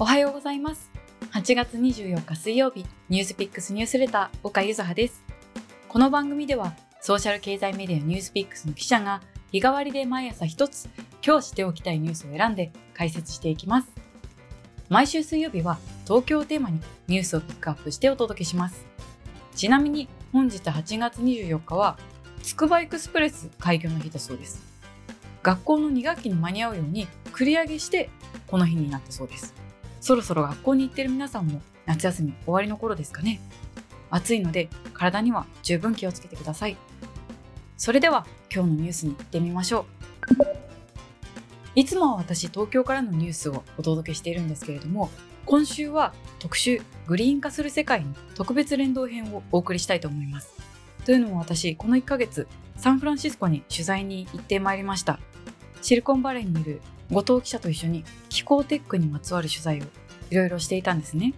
おはようございます。8月24日水曜日、ニュースピックスニュースレター、岡ゆずはです。この番組では、ソーシャル経済メディアニュースピックスの記者が、日替わりで毎朝一つ、今日知っておきたいニュースを選んで解説していきます。毎週水曜日は、東京をテーマにニュースをピックアップしてお届けします。ちなみに、本日8月24日は、つくばエクスプレス開業の日だそうです。学校の2学期に間に合うように繰り上げしてこの日になったそうです。そろそろ学校に行ってる皆さんも夏休み終わりの頃ですかね。暑いので体には十分気をつけてください。それでは今日のニュースに行ってみましょう。いつもは私東京からのニュースをお届けしているんですけれども今週は特集グリーン化する世界の特別連動編をお送りしたいと思います。というのも私この1ヶ月サンフランシスコに取材に行ってまいりました。シリコンバレーにいる後藤記者と一緒に気候テックにまつわる取材をいろいろしていたんですね。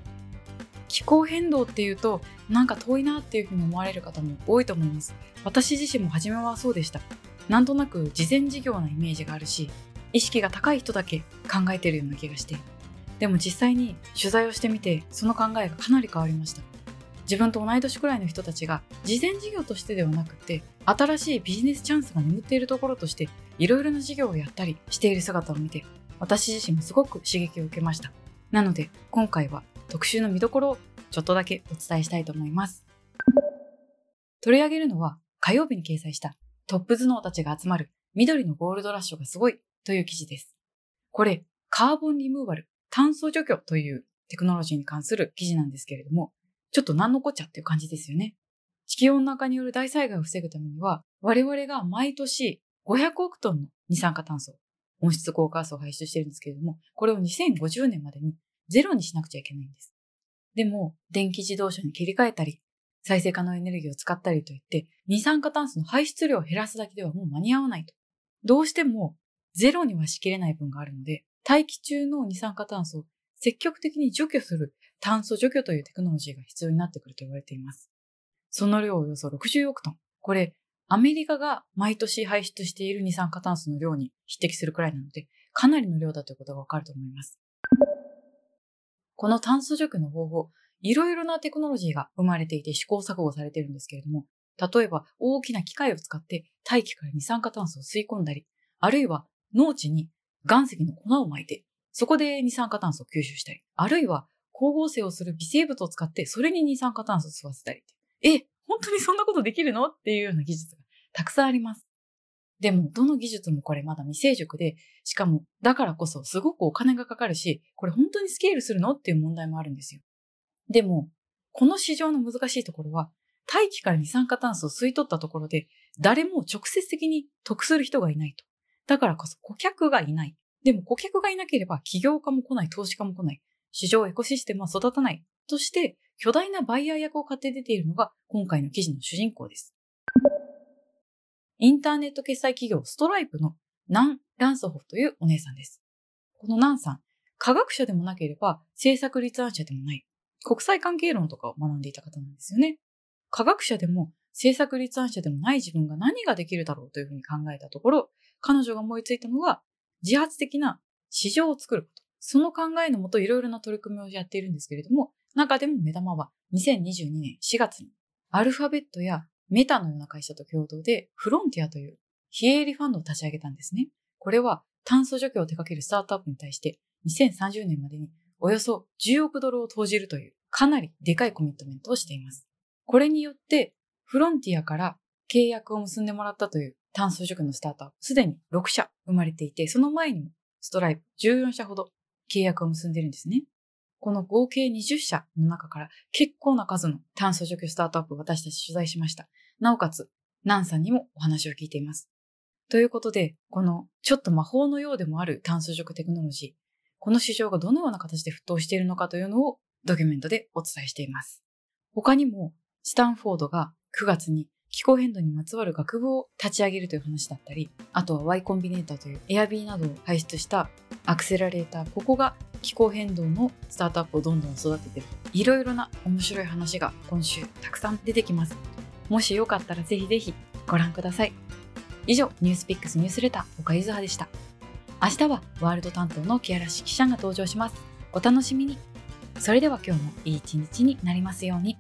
気候変動っていうとなんか遠いなっていうふうに思われる方も多いと思います。私自身も初めはそうでした。なんとなく事前事業なイメージがあるし、意識が高い人だけ考えてるような気がして。でも実際に取材をしてみてその考えがかなり変わりました。自分と同い年くらいの人たちが事前事業としてではなくて新しいビジネスチャンスが眠っているところとしていろいろな事業をやったりしている姿を見て私自身もすごく刺激を受けました。なので今回は特集の見どころをちょっとだけお伝えしたいと思います。取り上げるのは火曜日に掲載したトップ頭脳たちが集まる緑のゴールドラッシュがすごいという記事です。これカーボンリムーバル炭素除去というテクノロジーに関する記事なんですけれどもちょっと何のこっちゃっていう感じですよね。地球温暖化による大災害を防ぐためには、我々が毎年500億トンの二酸化炭素、温室効果ガスを排出しているんですけれども、これを2050年までにゼロにしなくちゃいけないんです。でも、電気自動車に切り替えたり、再生可能エネルギーを使ったりといって、二酸化炭素の排出量を減らすだけではもう間に合わないと。どうしてもゼロにはしきれない分があるので、大気中の二酸化炭素を積極的に除去する炭素除去というテクノロジーが必要になってくると言われています。その量およそ60億トン。これ、アメリカが毎年排出している二酸化炭素の量に匹敵するくらいなので、かなりの量だということがわかると思います。この炭素除去の方法、いろいろなテクノロジーが生まれていて試行錯誤されているんですけれども、例えば大きな機械を使って大気から二酸化炭素を吸い込んだり、あるいは農地に岩石の粉を巻いて、そこで二酸化炭素を吸収したり、あるいは光合成をする微生物を使って、それに二酸化炭素を吸わせたり。え、本当にそんなことできるの？っていうような技術がたくさんあります。でも、どの技術もこれまだ未成熟で、しかも、だからこそすごくお金がかかるし、これ本当にスケールするのっていう問題もあるんですよ。でも、この市場の難しいところは、大気から二酸化炭素を吸い取ったところで、誰も直接的に得する人がいないと。だからこそ顧客がいない。でも顧客がいなければ起業家も来ない、投資家も来ない。市場エコシステムは育たないとして巨大なバイヤー役を買って出ているのが今回の記事の主人公です。インターネット決済企業ストライプのナン・ランソホフというお姉さんです。このナンさん、科学者でもなければ政策立案者でもない、国際関係論とかを学んでいた方なんですよね。科学者でも政策立案者でもない自分が何ができるだろうというふうに考えたところ、彼女が思いついたのが自発的な市場を作ること。その考えのもといろいろな取り組みをやっているんですけれども、中でも目玉は2022年4月にアルファベットやメタのような会社と共同でフロンティアという非営利ファンドを立ち上げたんですね。これは炭素除去を手掛けるスタートアップに対して2030年までにおよそ10億ドルを投じるというかなりでかいコミットメントをしています。これによってフロンティアから契約を結んでもらったという炭素除去のスタートアップ、すでに6社生まれていて、その前にもストライプ14社ほど契約を結んでるんですね。この合計20社の中から結構な数の炭素除去スタートアップを私たち取材しました。なおかつ、ナンさんにもお話を聞いています。ということで、このちょっと魔法のようでもある炭素除去テクノロジー、この市場がどのような形で沸騰しているのかというのをドキュメントでお伝えしています。他にも、スタンフォードが9月に気候変動にまつわる学部を立ち上げるという話だったり、あとは Y コンビネーターという Airb などを輩出したアクセラレーター、ここが気候変動のスタートアップをどんどん育ててる。いろいろな面白い話が今週たくさん出てきます。もしよかったらぜひぜひご覧ください。以上、ニュースピックスニュースレター、岡ゆずはでした。明日はワールド担当の木原記者が登場します。お楽しみに。それでは今日もいい一日になりますように。